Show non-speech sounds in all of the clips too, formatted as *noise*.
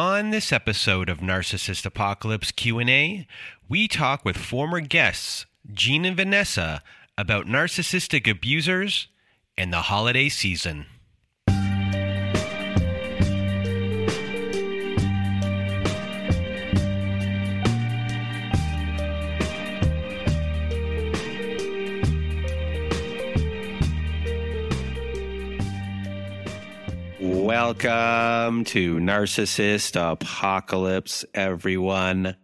On this episode of Narcissist Apocalypse Q&A, we talk with former guests Jean and Vanessa about narcissistic abusers and the holiday season. Welcome to Narcissist Apocalypse, everyone.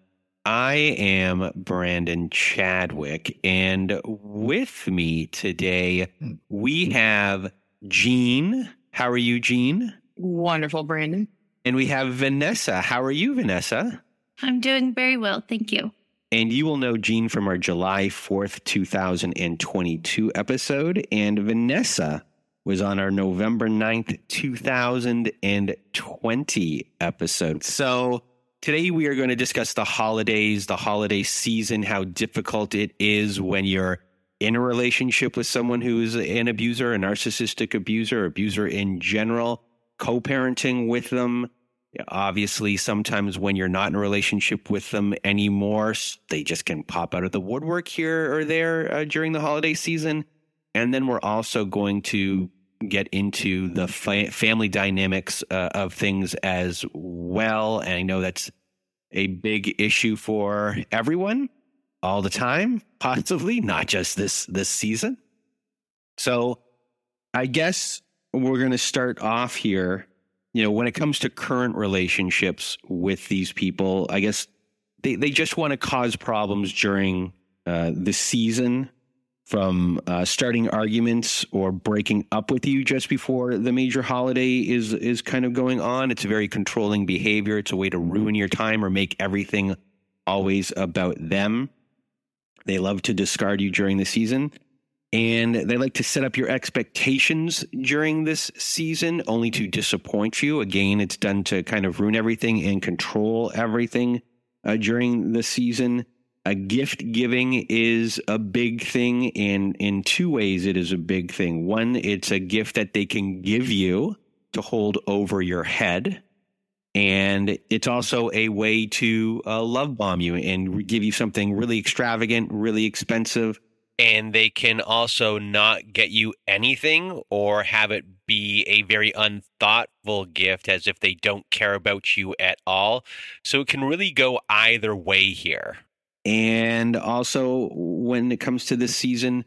I am Brandon Chadwick, and with me today we have Jean. How are you, Jean? Wonderful, Brandon. And we have Vanessa. How are you, Vanessa? I'm doing very well, thank you. And you will know Jean from our July 4th, 2022 episode, and Vanessa was on our November 9th, 2020 episode. So today we are going to discuss the holidays, the holiday season, how difficult it is when you're in a relationship with someone who's an abuser, a narcissistic abuser, abuser in general, co parenting with them. Obviously, sometimes when you're not in a relationship with them anymore, they just can pop out of the woodwork here or there uh, during the holiday season. And then we're also going to get into the fa- family dynamics uh, of things as well. And I know that's a big issue for everyone all the time, *laughs* possibly not just this this season. So, I guess we're going to start off here. You know, when it comes to current relationships with these people, I guess they, they just want to cause problems during uh, the season from uh, starting arguments or breaking up with you just before the major holiday is is kind of going on. It's a very controlling behavior. It's a way to ruin your time or make everything always about them. They love to discard you during the season. And they like to set up your expectations during this season only to disappoint you. Again, it's done to kind of ruin everything and control everything uh, during the season a gift giving is a big thing in in two ways it is a big thing. One it's a gift that they can give you to hold over your head and it's also a way to uh, love bomb you and give you something really extravagant really expensive. And they can also not get you anything or have it be a very unthoughtful gift as if they don't care about you at all. So it can really go either way here and also, when it comes to this season,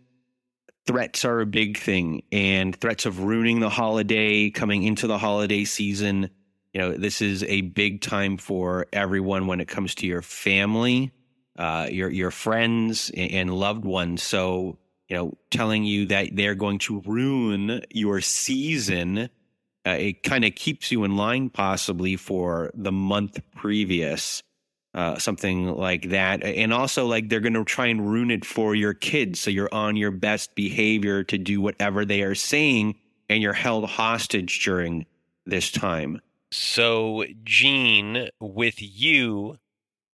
threats are a big thing, and threats of ruining the holiday, coming into the holiday season. You know, this is a big time for everyone when it comes to your family, uh, your your friends, and loved ones. So, you know, telling you that they're going to ruin your season, uh, it kind of keeps you in line possibly for the month previous uh, something like that. And also, like, they're going to try and ruin it for your kids. So you're on your best behavior to do whatever they are saying, and you're held hostage during this time. So, Jean, with you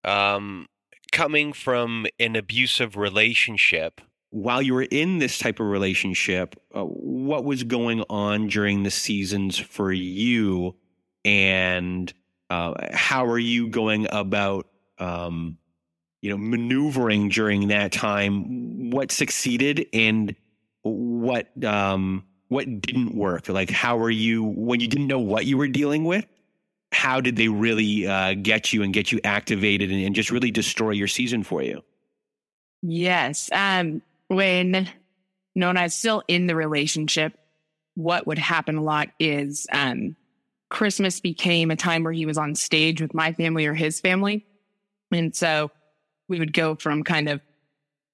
um, coming from an abusive relationship, while you were in this type of relationship, uh, what was going on during the seasons for you? And uh, how are you going about um, you know maneuvering during that time what succeeded and what um, what didn't work like how are you when you didn't know what you were dealing with how did they really uh, get you and get you activated and, and, just really destroy your season for you yes um, when Nona is still in the relationship what would happen a lot is um, Christmas became a time where he was on stage with my family or his family. And so we would go from kind of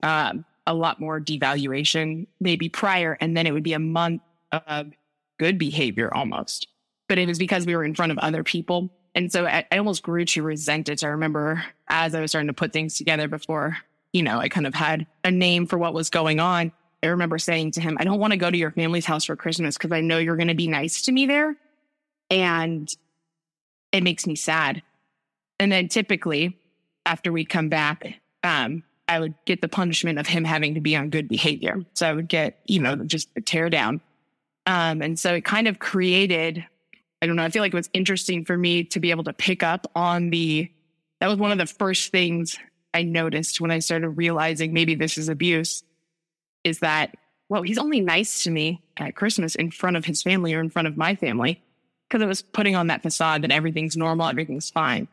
um, a lot more devaluation maybe prior, and then it would be a month of good behavior almost. But it was because we were in front of other people. And so I, I almost grew to resent it. I remember as I was starting to put things together before, you know, I kind of had a name for what was going on. I remember saying to him, I don't want to go to your family's house for Christmas because I know you're going to be nice to me there. And it makes me sad. And then typically, after we come back, um, I would get the punishment of him having to be on good behavior. So I would get, you know, just a tear down. Um, and so it kind of created I don't know. I feel like it was interesting for me to be able to pick up on the, that was one of the first things I noticed when I started realizing maybe this is abuse is that, well, he's only nice to me at Christmas in front of his family or in front of my family because it was putting on that facade that everything's normal, everything's fine.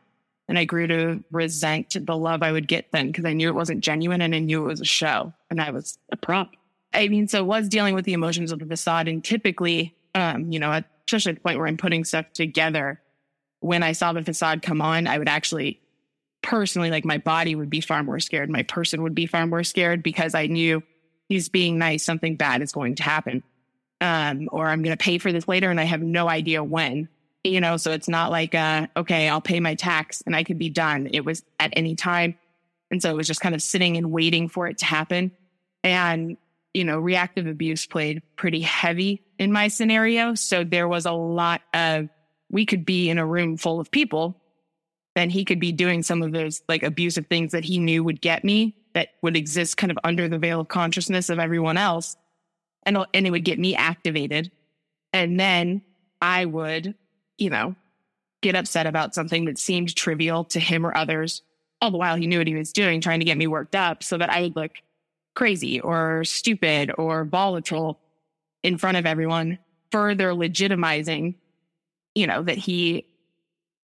And I grew to resent the love I would get then because I knew it wasn't genuine and I knew it was a show and I was a prop. I mean, so was dealing with the emotions of the facade. And typically, um, you know, especially at the point where I'm putting stuff together, when I saw the facade come on, I would actually personally, like my body would be far more scared. My person would be far more scared because I knew he's being nice, something bad is going to happen. Um, or I'm going to pay for this later and I have no idea when you know, so it's not like, uh, okay, I'll pay my tax and I could be done. It was at any time. And so it was just kind of sitting and waiting for it to happen. And, you know, reactive abuse played pretty heavy in my scenario. So there was a lot of, we could be in a room full of people and he could be doing some of those like abusive things that he knew would get me that would exist kind of under the veil of consciousness of everyone else. And, and it would get me activated. And then I would you know, get upset about something that seemed trivial to him or others, all the while he knew what he was doing, trying to get me worked up so that I would look crazy or stupid or volatile in front of everyone, further legitimizing, you know, that he,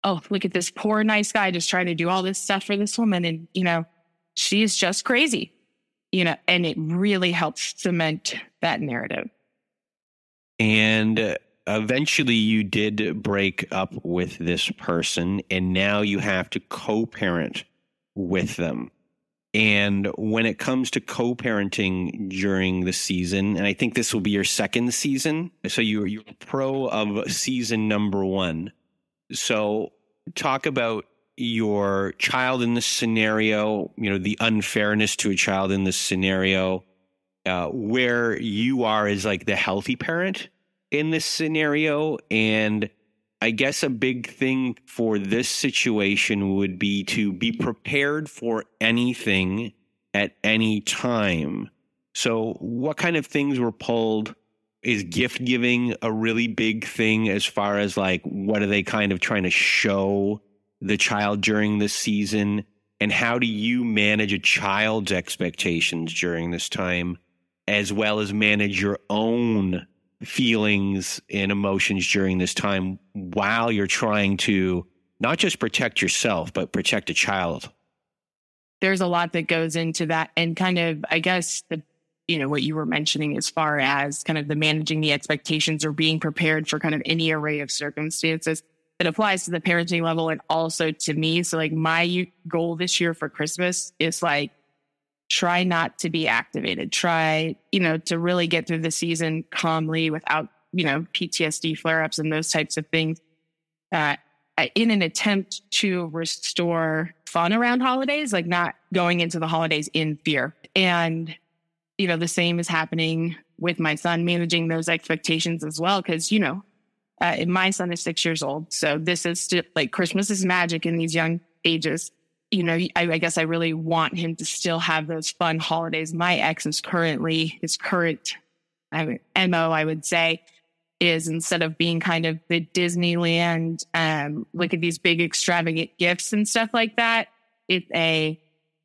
oh, look at this poor, nice guy just trying to do all this stuff for this woman. And, you know, she's just crazy, you know, and it really helps cement that narrative. And uh, eventually you did break up with this person and now you have to co-parent with them. And when it comes to co-parenting during the season and i think this will be your second season so you're, you're pro of season number one. So talk about your child in this scenario you know the unfairness to a child in this scenario uh, where you are as like the healthy parent in this scenario. And I guess a big thing for this situation would be to be prepared for anything at any time. So, what kind of things were pulled? Is gift giving a really big thing as far as like what are they kind of trying to show the child during this season? And how do you manage a child's expectations during this time, as well as manage your own feelings and emotions during this time while you're trying to not just protect yourself, but protect a child? There's a lot that goes into that. And kind of, I guess, the, you know, what you were mentioning as far as kind of the managing the expectations or being prepared for kind of any array of circumstances. It applies to the parenting level and also to me. So, like, my goal this year for Christmas is like, try not to be activated. Try, you know, to really get through the season calmly without, you know, PTSD flare ups and those types of things. Uh, in an attempt to restore fun around holidays, like not going into the holidays in fear. And, you know, the same is happening with my son, managing those expectations as well. Cause, you know, uh, my son is six years old. So this is still, like Christmas is magic in these young ages you know, I, I, guess I really want him to still have those fun holidays. My ex is currently his current I MO, I would say, is instead of being kind of the Disneyland, um, look at these big extravagant gifts and stuff like that. It's a,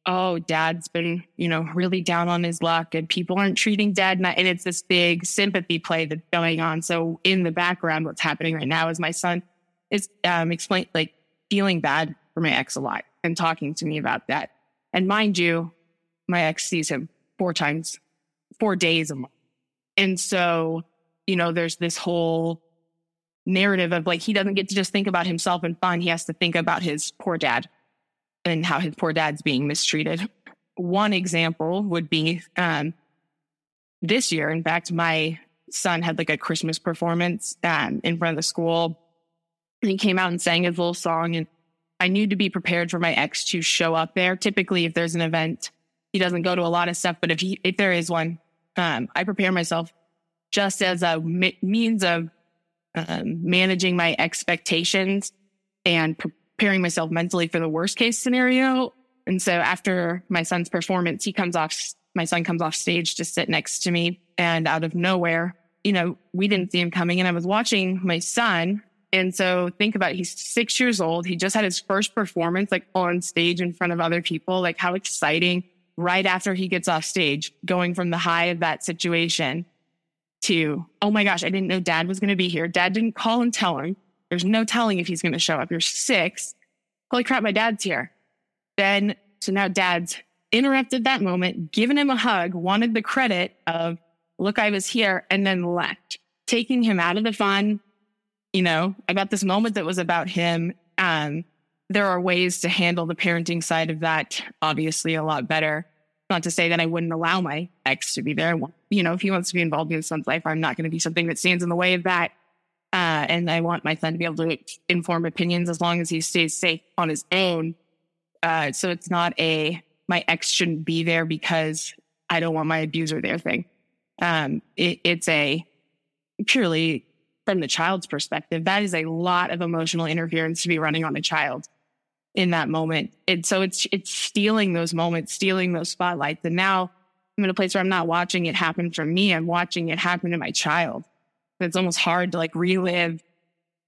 oh, dad's been, you know, really down on his luck and people aren't treating dad. And, and it's this big sympathy play that's going on. So in the background, what's happening right now is my son is, um, explain, like feeling bad for my ex a lot and talking to me about that. And mind you, my ex sees him four times, four days a month. And so, you know, there's this whole narrative of like, he doesn't get to just think about himself and fun. He has to think about his poor dad and how his poor dad's being mistreated. One example would be um, this year. In fact, my son had like a Christmas performance um, in front of the school. He came out and sang his little song. And I need to be prepared for my ex to show up there. Typically, if there's an event, he doesn't go to a lot of stuff, but if he, if there is one, um, I prepare myself just as a means of um, managing my expectations and preparing myself mentally for the worst case scenario. And so after my son's performance, he comes off, my son comes off stage to sit next to me and out of nowhere, you know, we didn't see him coming and I was watching my son And so think about it. he's six years old. He just had his first performance like on stage in front of other people. Like how exciting right after he gets off stage, going from the high of that situation to, oh my gosh, I didn't know dad was going to be here. Dad didn't call and tell him. There's no telling if he's going to show up. You're six. Holy crap, my dad's here. Then, so now dad's interrupted that moment, given him a hug, wanted the credit of, look, I was here, and then left, taking him out of the fun. You know, I got this moment that was about him. Um, there are ways to handle the parenting side of that, obviously, a lot better. Not to say that I wouldn't allow my ex to be there. You know, if he wants to be involved in his son's life, I'm not going to be something that stands in the way of that. Uh, and I want my son to be able to inform opinions as long as he stays safe on his own. Uh, so it's not a my ex shouldn't be there because I don't want my abuser there thing. Um, it, it's a purely from the child's perspective. That is a lot of emotional interference to be running on a child in that moment. And so it's it's stealing those moments, stealing those spotlights. And now I'm in a place where I'm not watching it happen for me. I'm watching it happen to my child. It's almost hard to like relive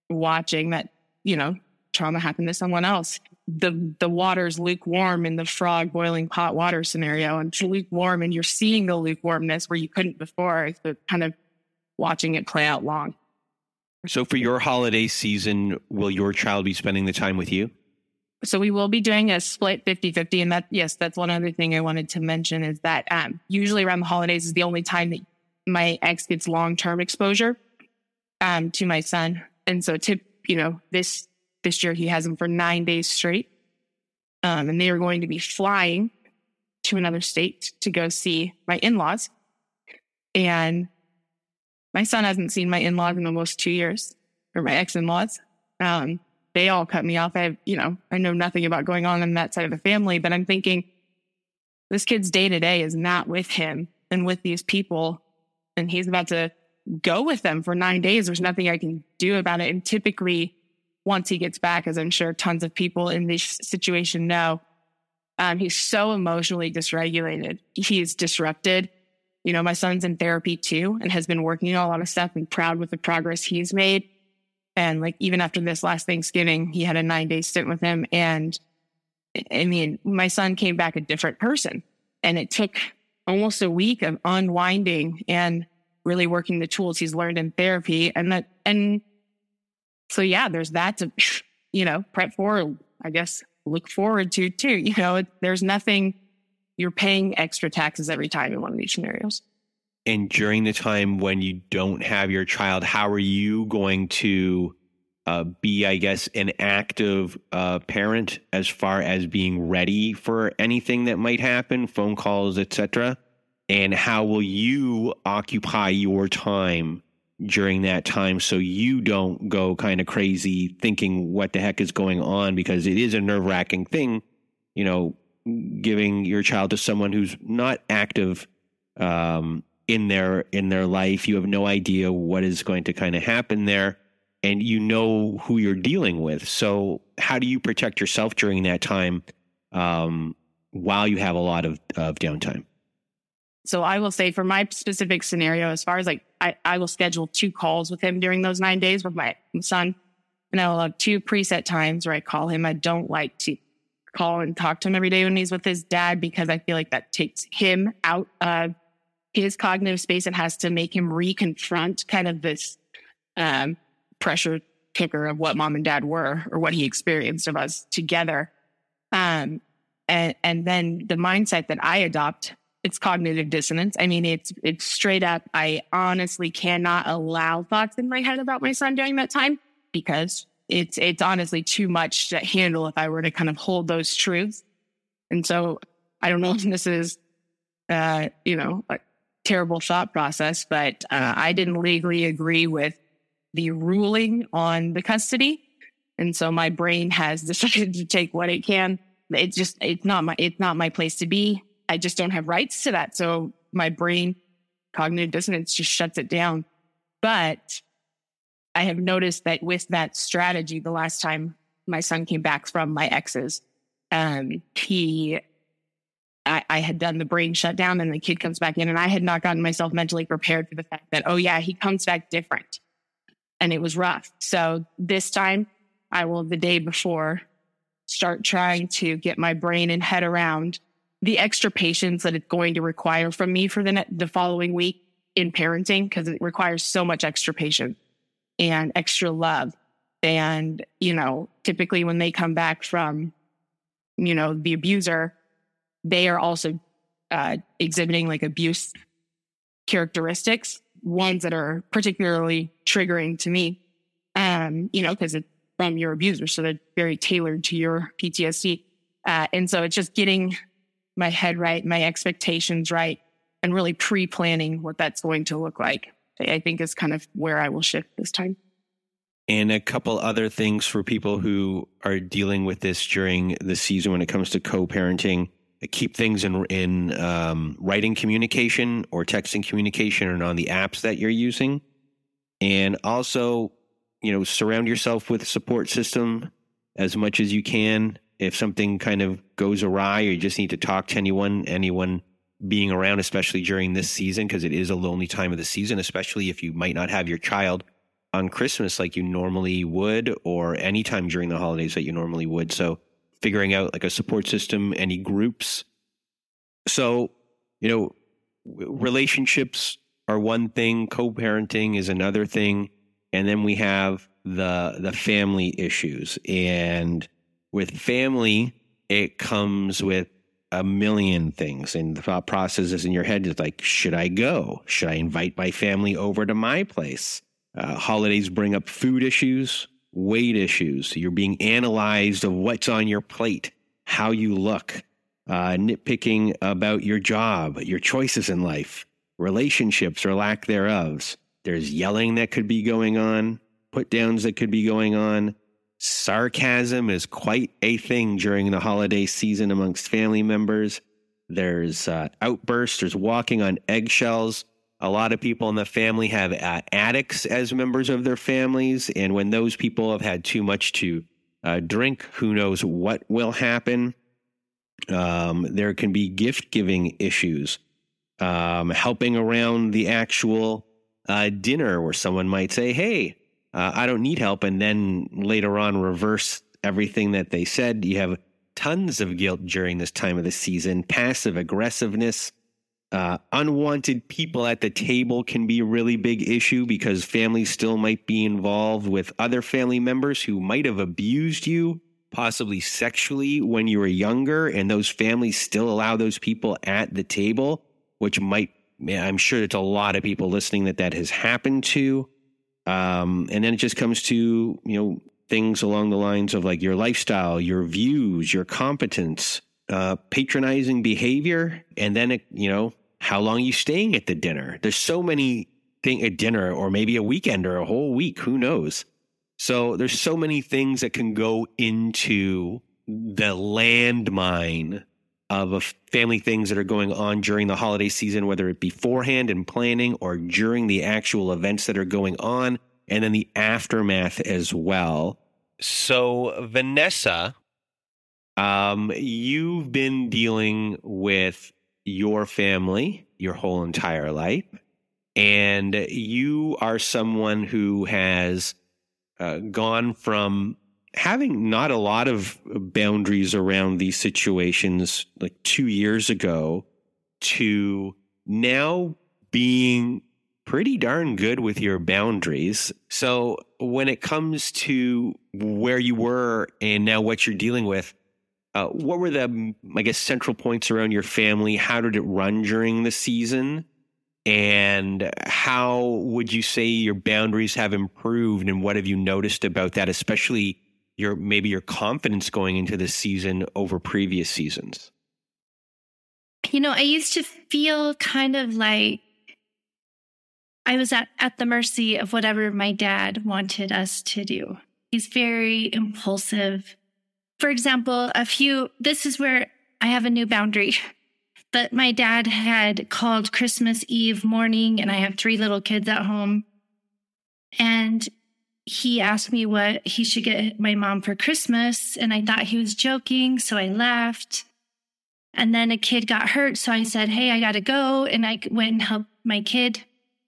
watching that, you know, trauma happen to someone else. The the water's lukewarm in the frog boiling pot water scenario, and it's lukewarm, and you're seeing the lukewarmness where you couldn't before. So kind of watching it play out long. So for your holiday season, will your child be spending the time with you? So we will be doing a split 50 50. And that, yes, that's one other thing I wanted to mention is that um, usually around the holidays is the only time that my ex gets long term exposure um, to my son. And so, tip, you know, this this year he has him for nine days straight. Um, and they are going to be flying to another state to go see my in laws. And my son hasn't seen my in laws in almost two years, or my ex in laws. Um, they all cut me off. I have, you know, I know nothing about going on on that side of the family, but I'm thinking this kid's day to day is not with him and with these people. And he's about to go with them for nine days. There's nothing I can do about it. And typically, once he gets back, as I'm sure tons of people in this situation know, um, he's so emotionally dysregulated. He's disrupted. You know, my son's in therapy too and has been working on a lot of stuff and proud with the progress he's made. And like even after this last Thanksgiving, he had a nine day stint with him. And I mean, my son came back a different person. And it took almost a week of unwinding and really working the tools he's learned in therapy. And that, and so, yeah, there's that to, you know, prep for, I guess, look forward to too. You know, there's nothing, you're paying extra taxes every time in one of these scenarios and during the time when you don't have your child, how are you going to uh, be, I guess, an active uh, parent as far as being ready for anything that might happen, phone calls, etc. And how will you occupy your time during that time so you don't go kind of crazy thinking what the heck is going on because it is a nerve wracking thing, you know, giving your child to someone who's not active um, in their in their life. You have no idea what is going to kind of happen there, and you know who you're dealing with. So, how do you protect yourself during that time um, while you have a lot of, of downtime? So I will say for my specific scenario, as far as like I, I will schedule two calls with him during those nine days with my son. And I will have two preset times where I call him. I don't like to call and talk to him every day when he's with his dad because I feel like that takes him out of his cognitive space and has to make him reconfront kind of this um, pressure cooker of what mom and dad were or what he experienced of us together. Um, and, and then the mindset that I adopt, it's cognitive dissonance. I mean, it's, it's straight up. I honestly cannot allow thoughts in my head about my son during that time because it's, it's honestly too much to handle if I were to kind of hold those truths. And so I don't know if this is, uh, you know, a terrible thought process, but uh, I didn't legally agree with the ruling on the custody. And so my brain has *laughs* decided to take what it can. It's just, it's not my, it's not my place to be. I just don't have rights to that. So my brain, cognitive dissonance just shuts it down. But I have noticed that with that strategy, the last time my son came back from my ex's, um, he I, I, had done the brain shutdown and the kid comes back in and I had not gotten myself mentally prepared for the fact that, oh yeah, he comes back different. and it was rough. So this time I will, the day before, start trying to get my brain and head around the extra patience that it's going to require from me for the, ne- the following week in parenting because it requires so much extra patience and extra love. And, you know, typically when they come back from, you know, the abuser, they are also uh, exhibiting like abuse characteristics, ones that are particularly triggering to me, um, you know, because it's from your abuser. So they're very tailored to your PTSD. Uh, and so it's just getting my head right, my expectations right, and really pre planning what that's going to look like. I think is kind of where I will shift this time. And a couple other things for people who are dealing with this during the season when it comes to co parenting keep things in in um, writing communication or texting communication and on the apps that you're using, and also you know surround yourself with a support system as much as you can. If something kind of goes awry, or you just need to talk to anyone, anyone being around, especially during this season, because it is a lonely time of the season, especially if you might not have your child on Christmas like you normally would, or anytime during the holidays that you normally would. So figuring out like a support system, any groups. So, you know, relationships are one thing, co-parenting is another thing, and then we have the the family issues. And with family, it comes with a million things and the thought processes in your head is like should i go should i invite my family over to my place uh, holidays bring up food issues weight issues. You're being analyzed of what's on your plate, how you look, uh, nitpicking about your job, your choices in life, relationships or lack thereof. There's yelling that could be going on, put downs that could be going on. Sarcasm is quite a thing during the holiday season amongst family members. There's uh, outbursts, there's walking on eggshells. A lot of people in the family have uh, addicts as members of their families. And when those people have had too much to uh, drink, who knows what will happen. Um, there can be gift giving issues, um, helping around the actual uh, dinner where someone might say, Hey, uh, I don't need help. And then later on, reverse everything that they said. You have tons of guilt during this time of the season, passive aggressiveness. Uh, unwanted people at the table can be a really big issue because families still might be involved with other family members who might have abused you, possibly sexually when you were younger, and those families still allow those people at the table, which might, I'm sure it's a lot of people listening that that has happened to. Um, and then it just comes to, you know, things along the lines of like your lifestyle, your views, your competence, uh, patronizing behavior, and then it, you know how long you staying at the dinner. There's so many thing at dinner, or maybe a weekend or a whole week. Who knows? So there's so many things that can go into the landmine of family things that are going on during the holiday season, whether it be beforehand and planning or during the actual events that are going on, and then the aftermath as well. So, Vanessa, um, you've been dealing with your family your whole entire life, and you are someone who has uh, gone from having not a lot of boundaries around these situations like two years ago to now being pretty darn good with your boundaries. So when it comes to where you were and now what you're dealing with, uh, what were the, I guess, central points around your family? How did it run during the season? And how would you say your boundaries have improved? And what have you noticed about that, especially your maybe your confidence going into this season over previous seasons? You know, I used to feel kind of like I was at, at the mercy of whatever my dad wanted us to do. He's very impulsive for example, a few, this is where I have a new boundary. *laughs* But my dad had called Christmas Eve morning, and I have three little kids at home. And he asked me what he should get my mom for Christmas. And I thought he was joking. So I left. And then a kid got hurt. So I said, Hey, I got to go. And I went and helped my kid.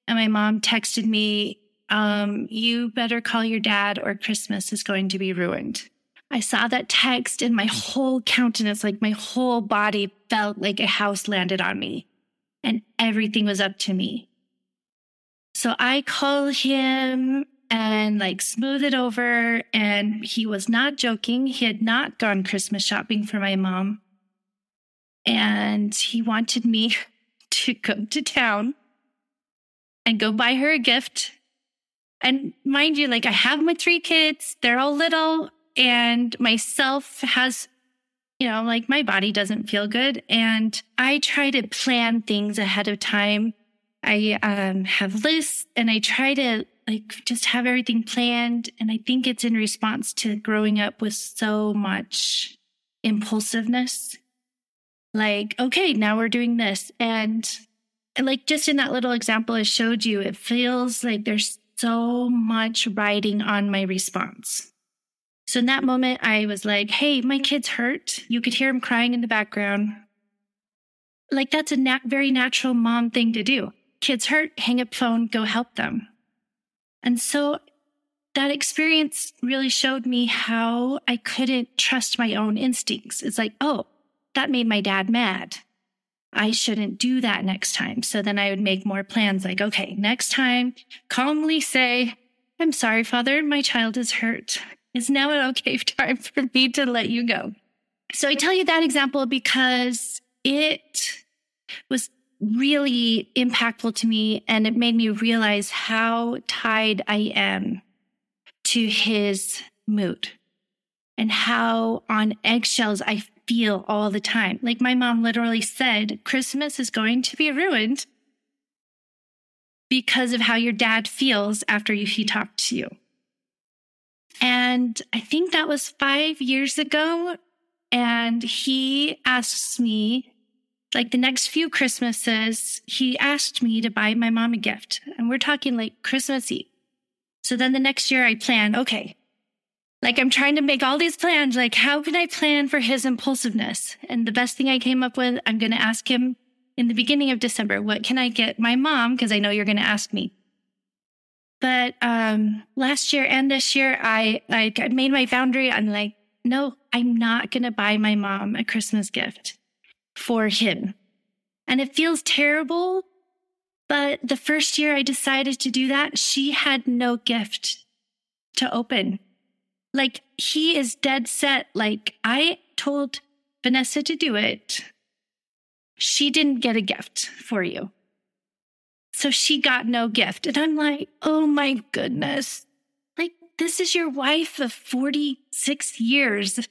And my mom texted me um, you better call your dad or Christmas is going to be ruined. I saw that text and my whole countenance, like my whole body felt like a house landed on me and everything was up to me. So I call him and like smooth it over. And he was not joking. He had not gone Christmas shopping for my mom. And he wanted me *laughs* to go to town and go buy her a gift. And mind you, like I have my three kids, they're all little, and myself has, you know, like my body doesn't feel good. And I try to plan things ahead of time. I um, have lists and I try to like just have everything planned. And I think it's in response to growing up with so much impulsiveness. Like, okay, now we're doing this. And, like just in that little example I showed you, it feels like there's so much riding on my response. So in that moment, I was like, hey, my kid's hurt. You could hear him crying in the background. Like that's a very natural mom thing to do. Kids hurt, hang up phone, go help them. And so that experience really showed me how I couldn't trust my own instincts. It's like, oh, that made my dad mad. I shouldn't do that next time. So then I would make more plans like, okay, next time, calmly say, I'm sorry, father, my child is hurt. Is now an okay *laughs* time for me to let you go? So I tell you that example because it was really impactful to me and it made me realize how tied I am to his mood and how on eggshells I feel all the time. Like my mom literally said, Christmas is going to be ruined because of how your dad feels after he talked to you. And I think that was five years ago. And he asks me like the next few Christmases, he asked me to buy my mom a gift. And we're talking like Christmas Eve. So then the next year I plan, okay, like I'm trying to make all these plans. Like, how can I plan for his impulsiveness? And the best thing I came up with, I'm going to ask him in the beginning of December, what can I get my mom? Cause I know you're going to ask me. But, um, last year and this year, I, like, I made my boundary. I'm like, no, I'm not going to buy my mom a Christmas gift for him. And it feels terrible. But the first year I decided to do that, she had no gift to open. Like he is dead set. Like I told Vanessa to do it. She didn't get a gift for you. So she got no gift. And I'm like, oh my goodness. Like, this is your wife of 46 years.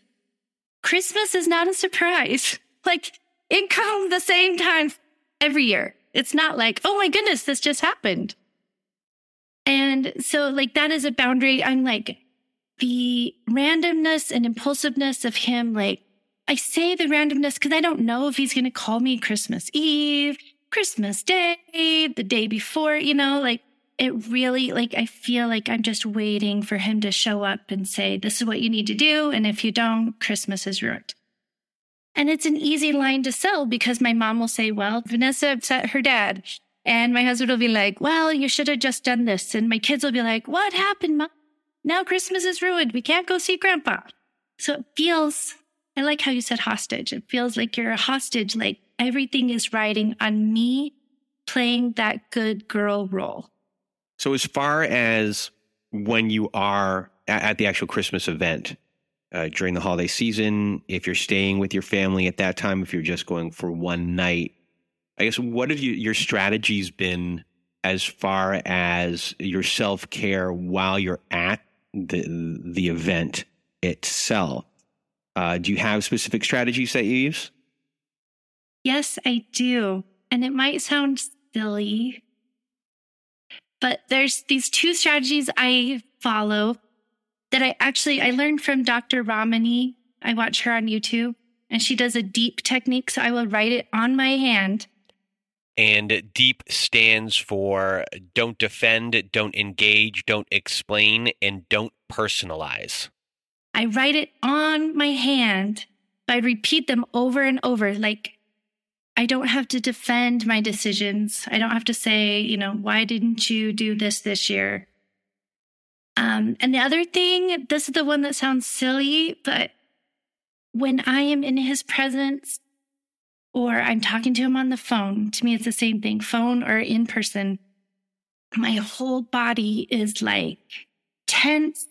Christmas is not a surprise. *laughs* Like, it comes the same time every year. It's not like, oh my goodness, this just happened. And so, like, that is a boundary. I'm like, the randomness and impulsiveness of him, like, I say the randomness because I don't know if he's going to call me Christmas Eve, Christmas Day, the day before, you know, like, it really, like, I feel like I'm just waiting for him to show up and say, this is what you need to do. And if you don't, Christmas is ruined. And it's an easy line to sell because my mom will say, well, Vanessa upset her dad. And my husband will be like, well, you should have just done this. And my kids will be like, what happened, mom? Now Christmas is ruined. We can't go see grandpa. So it feels, I like how you said hostage. It feels like you're a hostage, like everything is riding on me playing that good girl role. So as far as when you are at the actual Christmas event, uh, during the holiday season, if you're staying with your family at that time, if you're just going for one night, I guess what have you, your strategies been as far as your self care while you're at the the event itself? Uh, do you have specific strategies that you use? Yes, I do, and it might sound silly, but there's these two strategies I follow that I actually I learned from Dr. Ramani. I watch her on YouTube and she does a deep technique. So I will write it on my hand. And deep stands for don't defend, don't engage, don't explain, and don't personalize. I write it on my hand. I repeat them over and over. Like I don't have to defend my decisions. I don't have to say, you know, why didn't you do this this year? Um, and the other thing, this is the one that sounds silly, but when I am in his presence or I'm talking to him on the phone, to me, it's the same thing phone or in person. My whole body is like tense.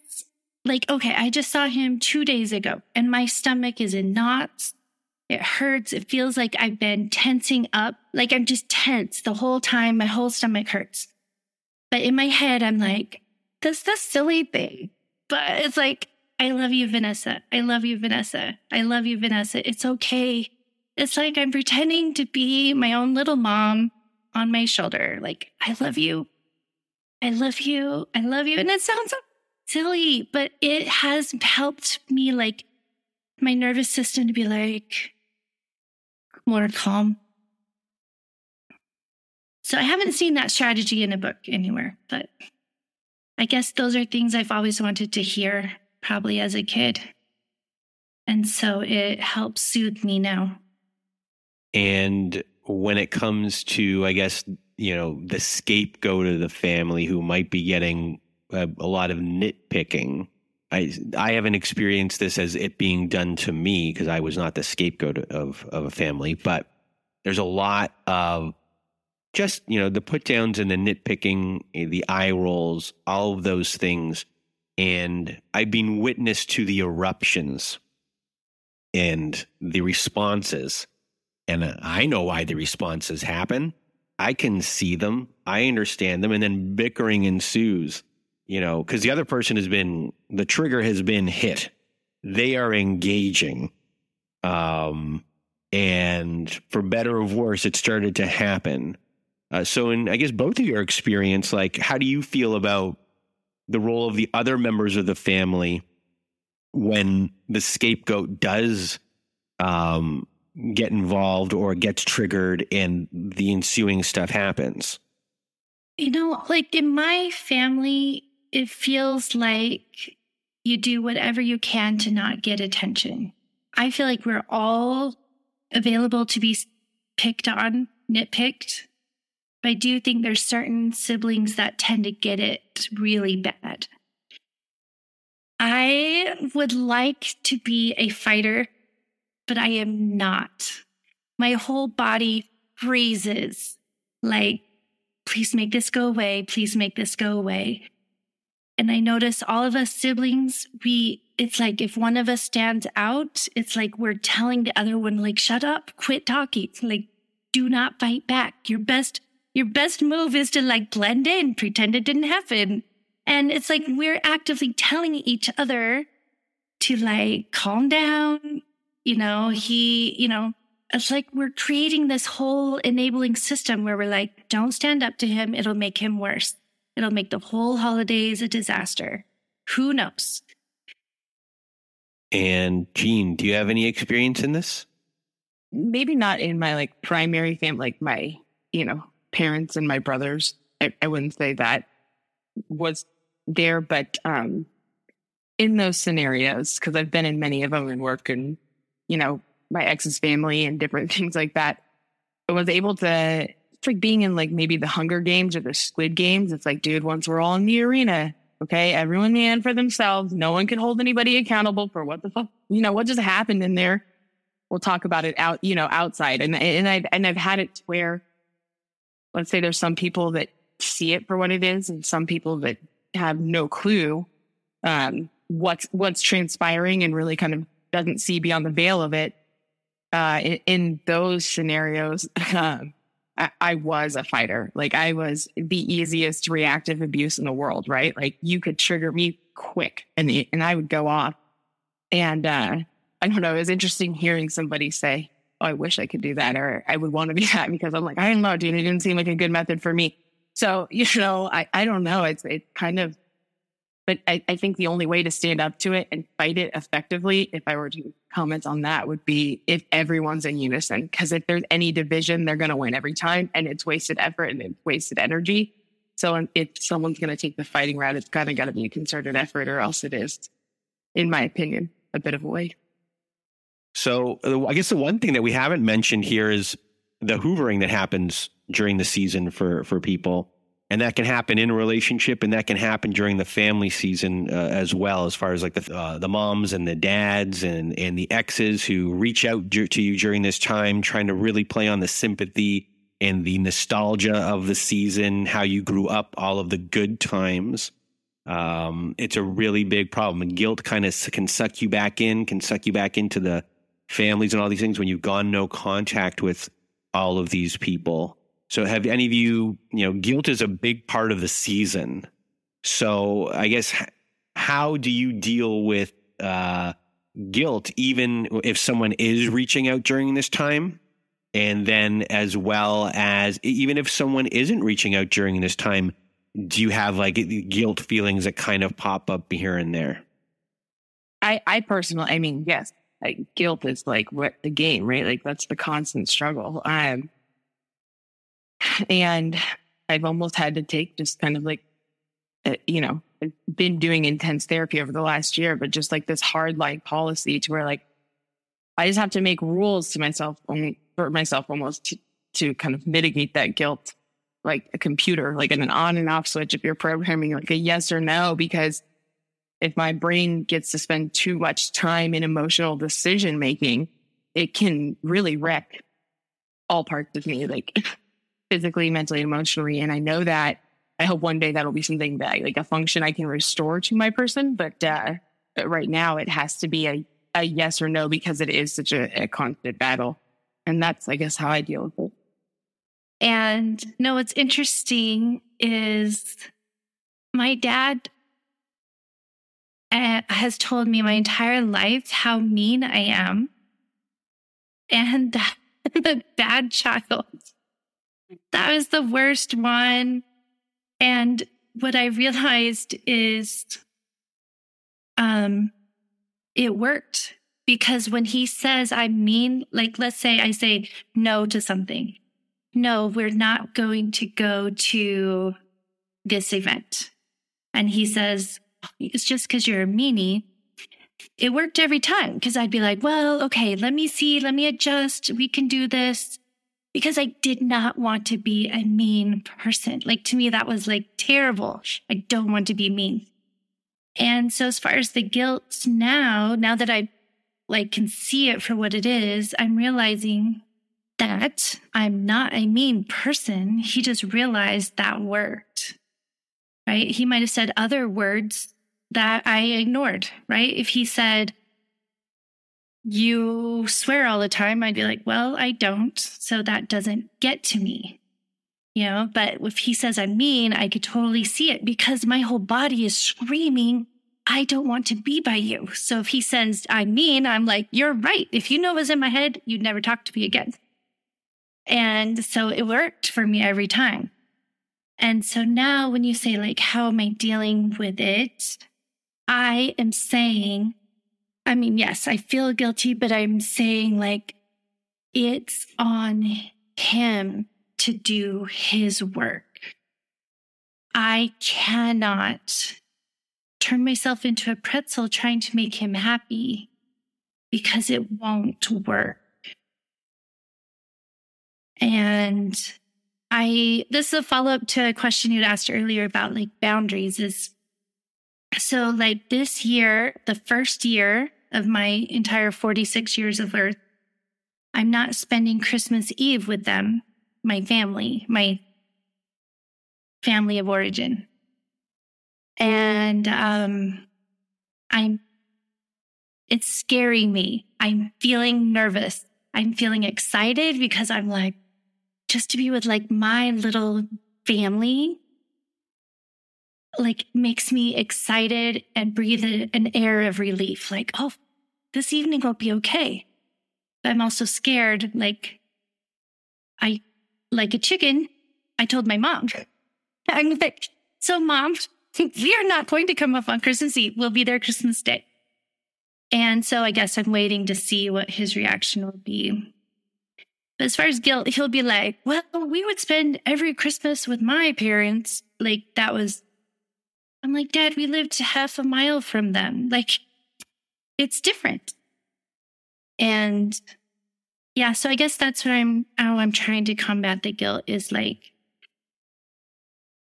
Like, okay, I just saw him two days ago and my stomach is in knots. It hurts. It feels like I've been tensing up. Like I'm just tense the whole time. My whole stomach hurts. But in my head, I'm like, that's the silly thing. But it's like, I love you, Vanessa. I love you, Vanessa. I love you, Vanessa. It's okay. It's like I'm pretending to be my own little mom on my shoulder. Like, I love you. I love you. I love you. And it sounds silly, but it has helped me, like, my nervous system to be like more calm. So I haven't seen that strategy in a book anywhere, but I guess those are things I've always wanted to hear, probably as a kid. And so it helps soothe me now. And when it comes to, I guess, you know, the scapegoat of the family who might be getting a, a lot of nitpicking, I I haven't experienced this as it being done to me because I was not the scapegoat of of a family, but there's a lot of just you know the put downs and the nitpicking, the eye rolls, all of those things, and I've been witness to the eruptions and the responses, and I know why the responses happen. I can see them, I understand them, and then bickering ensues you know, because the other person has been, the trigger has been hit. They are engaging. Um, and for better or worse, it started to happen. Uh, so, in I guess both of your experience, like, how do you feel about the role of the other members of the family when the scapegoat does um, get involved or gets triggered and the ensuing stuff happens? You know, like in my family, it feels like you do whatever you can to not get attention. I feel like we're all available to be picked on, nitpicked. But I do think there's certain siblings that tend to get it really bad. I would like to be a fighter, but I am not. My whole body freezes like, please make this go away. Please make this go away. And I notice all of us siblings, we, it's like if one of us stands out, it's like we're telling the other one, like, shut up, quit talking, like, do not fight back. Your best, your best move is to like blend in, pretend it didn't happen. And it's like we're actively telling each other to like calm down. You know, he, you know, it's like we're creating this whole enabling system where we're like, don't stand up to him. It'll make him worse. It'll make the whole holidays a disaster. Who knows? And Jean, do you have any experience in this? Maybe not in my like primary family, like my, you know, parents and my brothers. I, I wouldn't say that was there, but um in those scenarios, because I've been in many of them and work and, you know, my ex's family and different *laughs* things like that, I was able to it's like being in like maybe the Hunger Games or the Squid Games. It's like, dude, once we're all in the arena, okay, everyone man for themselves. No one can hold anybody accountable for what the fuck, you know, what just happened in there. We'll talk about it out, you know, outside. And and I've and I've had it to where, let's say, there's some people that see it for what it is, and some people that have no clue um, what's what's transpiring and really kind of doesn't see beyond the veil of it. Uh, in, in those scenarios, *laughs* um, I, I was a fighter. Like I was the easiest reactive abuse in the world, right? Like you could trigger me quick and the, and I would go off. And uh, I don't know, it was interesting hearing somebody say, Oh, I wish I could do that, or I would want to *laughs* be that because I'm like, I don't know, dude, it didn't seem like a good method for me. So, *laughs* you know, I, I don't know. It's it kind of but I, I think the only way to stand up to it and fight it effectively, if I were to comment on that, would be if everyone's in unison. Because if there's any division, they're going to win every time, and it's wasted effort and it's wasted energy. So um, if someone's going to take the fighting route, it's kind of got to be a concerted effort, or else it is, in my opinion, a bit of a waste. So uh, I guess the one thing that we haven't mentioned here is the hoovering that happens during the season for for people. and that can happen in a relationship and that can happen during the family season uh, as well as far as like the uh, the moms and the dads and and the exes who reach out to you during this time trying to really play on the sympathy and the nostalgia of the season how you grew up all of the good times um, it's a really big problem and guilt kind of can suck you back in can suck you back into the families and all these things when you've gone no contact with all of these people so have any of you, you know, guilt is a big part of the season. So I guess how do you deal with uh, guilt, even if someone is reaching out during this time? And then, as well as even if someone isn't reaching out during this time, do you have like guilt feelings that kind of pop up here and there? I, I personally, I mean, yes, like guilt is like what the game, right? Like that's the constant struggle. Um, and I've almost had to take just kind of like, uh, you know, been doing intense therapy over the last year, but just like this hard line policy to where like I just have to make rules to myself, only for myself almost to, to kind of mitigate that guilt, like a computer, like an on and off switch if you're programming like a yes or no, because if my brain gets to spend too much time in emotional decision making, it can really wreck all parts of me. Like *laughs* physically, mentally, emotionally. And I know that I hope one day that'll be something that like a function I can restore to my person. But, uh, but right now it has to be a, a yes or no because it is such a, a constant battle. And that's, I guess, how I deal with it. And no, what's interesting is my dad uh, has told me my entire life how mean I am and *laughs* the bad child that was the worst one. And what I realized is um it worked because when he says I mean like let's say I say no to something. No, we're not going to go to this event. And he says it's just cuz you're a meanie. It worked every time because I'd be like, well, okay, let me see, let me adjust. We can do this because I did not want to be a mean person. Like to me, that was like terrible. I don't want to be mean. And so as far as the guilt now, now that I like can see it for what it is, I'm realizing that I'm not a mean person. He just realized that worked. Right? He might have said other words that I ignored, right? If he said, you swear all the time, I'd be like, well, I don't. So that doesn't get to me. You know, but if he says I'm mean, I could totally see it because my whole body is screaming, I don't want to be by you. So if he says I'm mean, I'm like, you're right. If you know what's in my head, you'd never talk to me again. And so it worked for me every time. And so now when you say like, how am I dealing with it? I am saying, I mean, yes, I feel guilty, but I'm saying like it's on him to do his work. I cannot turn myself into a pretzel trying to make him happy because it won't work. And I, this is a follow up to a question you'd asked earlier about like boundaries is so like this year, the first year of my entire 46 years of Earth, I'm not spending Christmas Eve with them, my family, my family of origin. And um, I'm, it's scaring me. I'm feeling nervous. I'm feeling excited because I'm like, just to be with like my little family like makes me excited and breathe an air of relief. Like, oh, this evening will be okay. But I'm also scared. Like, I, like a chicken, I told my mom, *laughs* I'm like, so mom, *laughs* we are not going to come up on Christmas Eve. We'll be there Christmas Day. And so I guess I'm waiting to see what his reaction will be. But as far as guilt, he'll be like, well, we would spend every Christmas with my parents. Like that was I'm like, Dad, we lived half a mile from them. Like, it's different. And yeah, so I guess that's what I'm how I'm trying to combat the guilt is like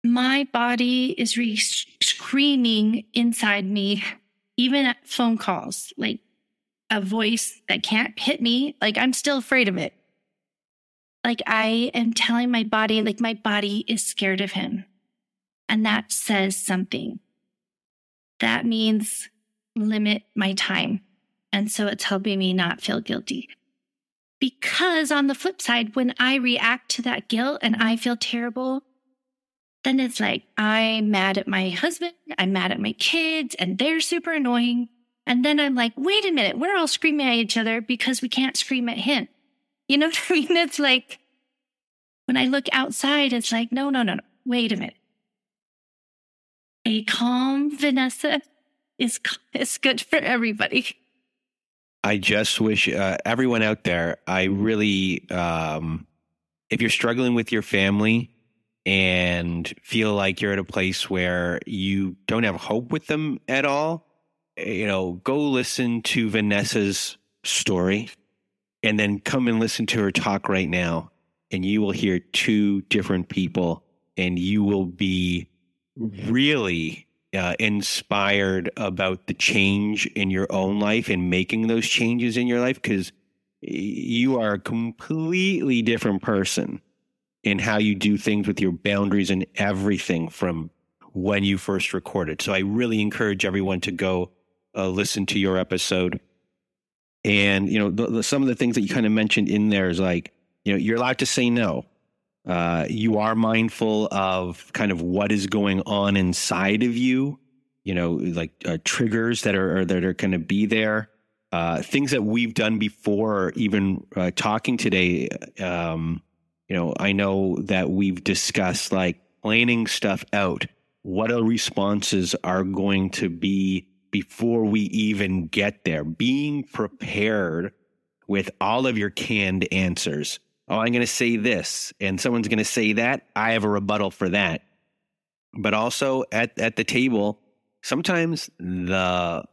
my body is re- screaming inside me, even at phone calls, like a voice that can't hit me. Like I'm still afraid of it. Like I am telling my body, like my body is scared of him. And that says something. That means limit my time. And so it's helping me not feel guilty. Because on the flip side, when I react to that guilt and I feel terrible, then it's like I'm mad at my husband, I'm mad at my kids, and they're super annoying. And then I'm like, wait a minute, we're all screaming at each other because we can't scream at him. You know what I mean? It's like when I look outside, it's like, no, no, no, no. Wait a minute. A calm Vanessa is, is good for everybody. I just wish uh, everyone out there, I really, um, if you're struggling with your family and feel like you're at a place where you don't have hope with them at all, you know, go listen to Vanessa's story and then come and listen to her talk right now. And you will hear two different people and you will be really uh, inspired about the change in your own life and making those changes in your life because you are a completely different person in how you do things with your boundaries and everything from when you first recorded. So I really encourage everyone to go uh, listen to your episode. And, you know, the, the, some of the things that you kind of mentioned in there is like, you know, you're allowed to say no. Uh, you are mindful of kind of what is going on inside of you, you know, like uh, triggers that are, that are going to be there. Uh, things that we've done before, even uh, talking today. Um, you know, I know that we've discussed like planning stuff out. What our responses are going to be before we even get there. Being prepared with all of your canned answers oh, I'm going to say this, and someone's going to say that. I have a rebuttal for that. But also at, at the table, sometimes the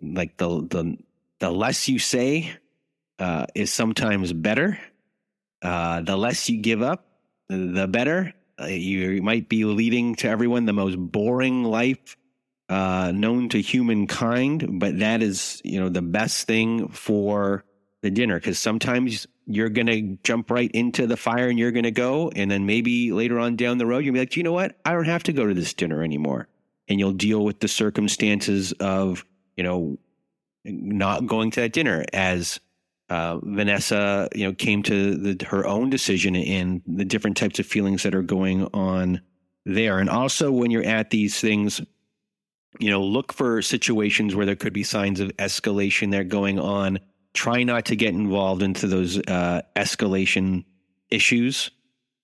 like the the the less you say uh, is sometimes better. Uh, the less you give up, the better. Uh, you might be leading to everyone the most boring life uh, known to humankind, but that is you know the best thing for the dinner because sometimes you're going to jump right into the fire and you're going to go. And then maybe later on down the road, you'll be like, you know what? I don't have to go to this dinner anymore. And you'll deal with the circumstances of, you know, not going to that dinner as uh, Vanessa, you know, came to the, her own decision and the different types of feelings that are going on there. And also when you're at these things, you know, look for situations where there could be signs of escalation there going on try not to get involved into those uh, escalation issues.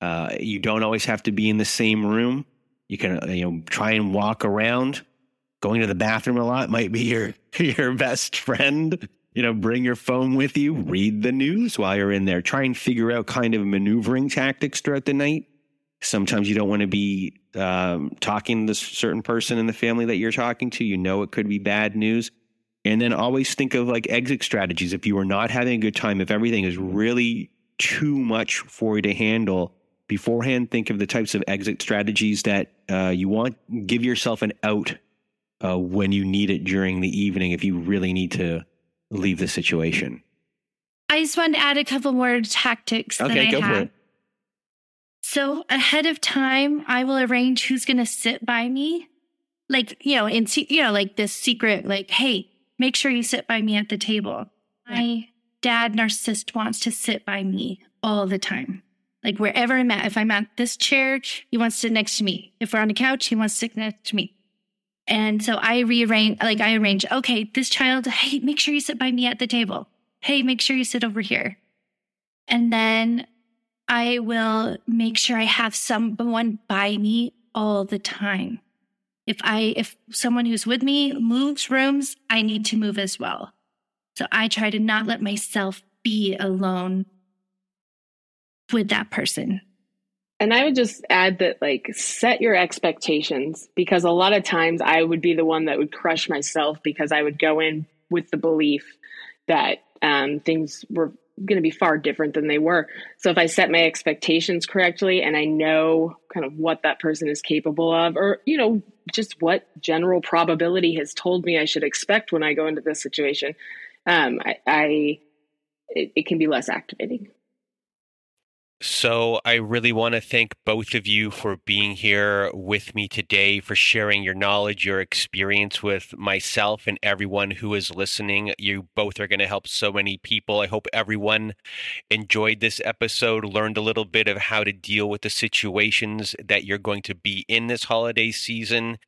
Uh, you don't always have to be in the same room. You can, uh, you know, try and walk around. Going to the bathroom a lot might be your *laughs* your best friend. You know, bring your phone with you. Read the news while you're in there. Try and figure out kind of maneuvering tactics throughout the night. Sometimes you don't want to be um, talking to a certain person in the family that you're talking to. You know, it could be bad news and then always think of like exit strategies. If you are not having a good time, if everything is really too much for you to handle beforehand, think of the types of exit strategies that uh, you want. Give yourself an out uh, when you need it during the evening if you really need to leave the situation. I just wanted to add a couple more tactics. Okay, go for it. So ahead of time, I will arrange who's going to sit by me, like you know, in you know, like this secret, like, hey, make sure you sit by me at the table. My dad, narcissist, wants to sit by me all the time. Like wherever I'm at, if I'm at this chair, he wants to sit next to me. If we're on the couch, he wants to sit next to me. And so I rearrange, like I arrange, okay, this child, hey, make sure you sit by me at the table. Hey, make sure you sit over here. And then I will make sure I have someone by me all the time. If I, if someone who's with me moves rooms, I need to move as well. So I try to not let myself be alone with that person. And I would just add that, like, set your expectations because a lot of times I would be the one that would crush myself because I would go in with the belief that um, things were going to be far different than they were. So if I set my expectations correctly and I know kind of what that person is capable of, or, you know, just what general probability has told me I should expect when I go into this situation, um, I, I it, it can be less activating. So, I really want to thank both of you for being here with me today, for sharing your knowledge, your experience with myself and everyone who is listening. You both are going to help so many people. I hope everyone enjoyed this episode, learned a little bit of how to deal with the situations that you're going to be in this holiday season,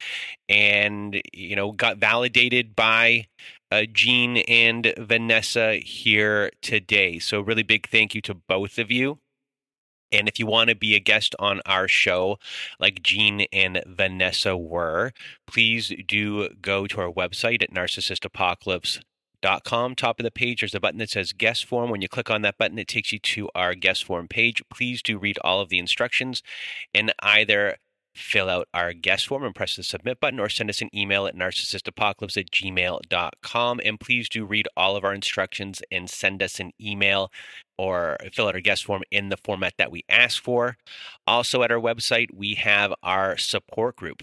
and, you know, got validated by uh, Jean and Vanessa here today. So, really big thank you to both of you. And if you want to be a guest on our show, like Jean and Vanessa were, please do go to our website at narcissistapocalypse.com. Top of the page, there's a button that says guest form. When you click on that button, it takes you to our guest form page. Please do read all of the instructions and either fill out our guest form and press the submit button or send us an email at narcissistapocalypse at gmail.com. And please do read all of our instructions and send us an email or fill out our guest form in the format that we ask for. Also, at our website, we have our support group.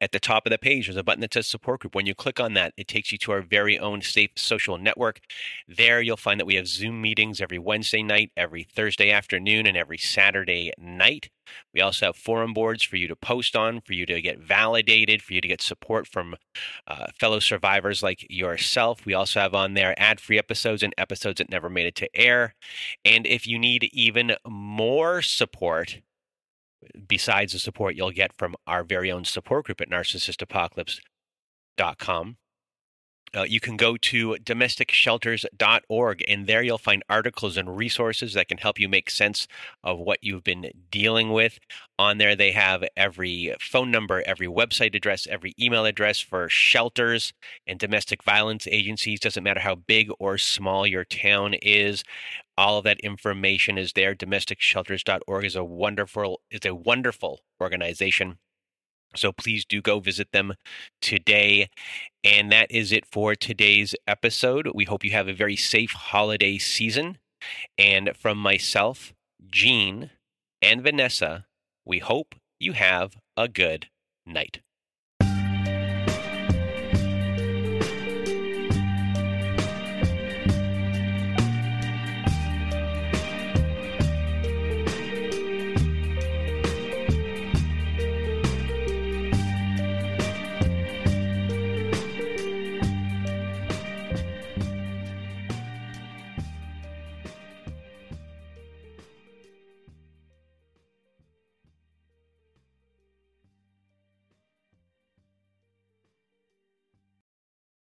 At the top of the page, there's a button that says support group. When you click on that, it takes you to our very own safe social network. There, you'll find that we have Zoom meetings every Wednesday night, every Thursday afternoon, and every Saturday night. We also have forum boards for you to post on, for you to get validated, for you to get support from uh, fellow survivors like yourself. We also have on there ad free episodes and episodes that never made it to air. And if you need even more support, besides the support you'll get from our very own support group at narcissistapocalypse.com. Uh, you can go to domesticshelters.org, and there you'll find articles and resources that can help you make sense of what you've been dealing with. On there, they have every phone number, every website address, every email address for shelters and domestic violence agencies. Doesn't matter how big or small your town is. All of that information is there. DomesticShelters.org is a wonderful is a wonderful organization. So please do go visit them today. And that is it for today's episode. We hope you have a very safe holiday season. And from myself, Jean, and Vanessa, we hope you have a good night.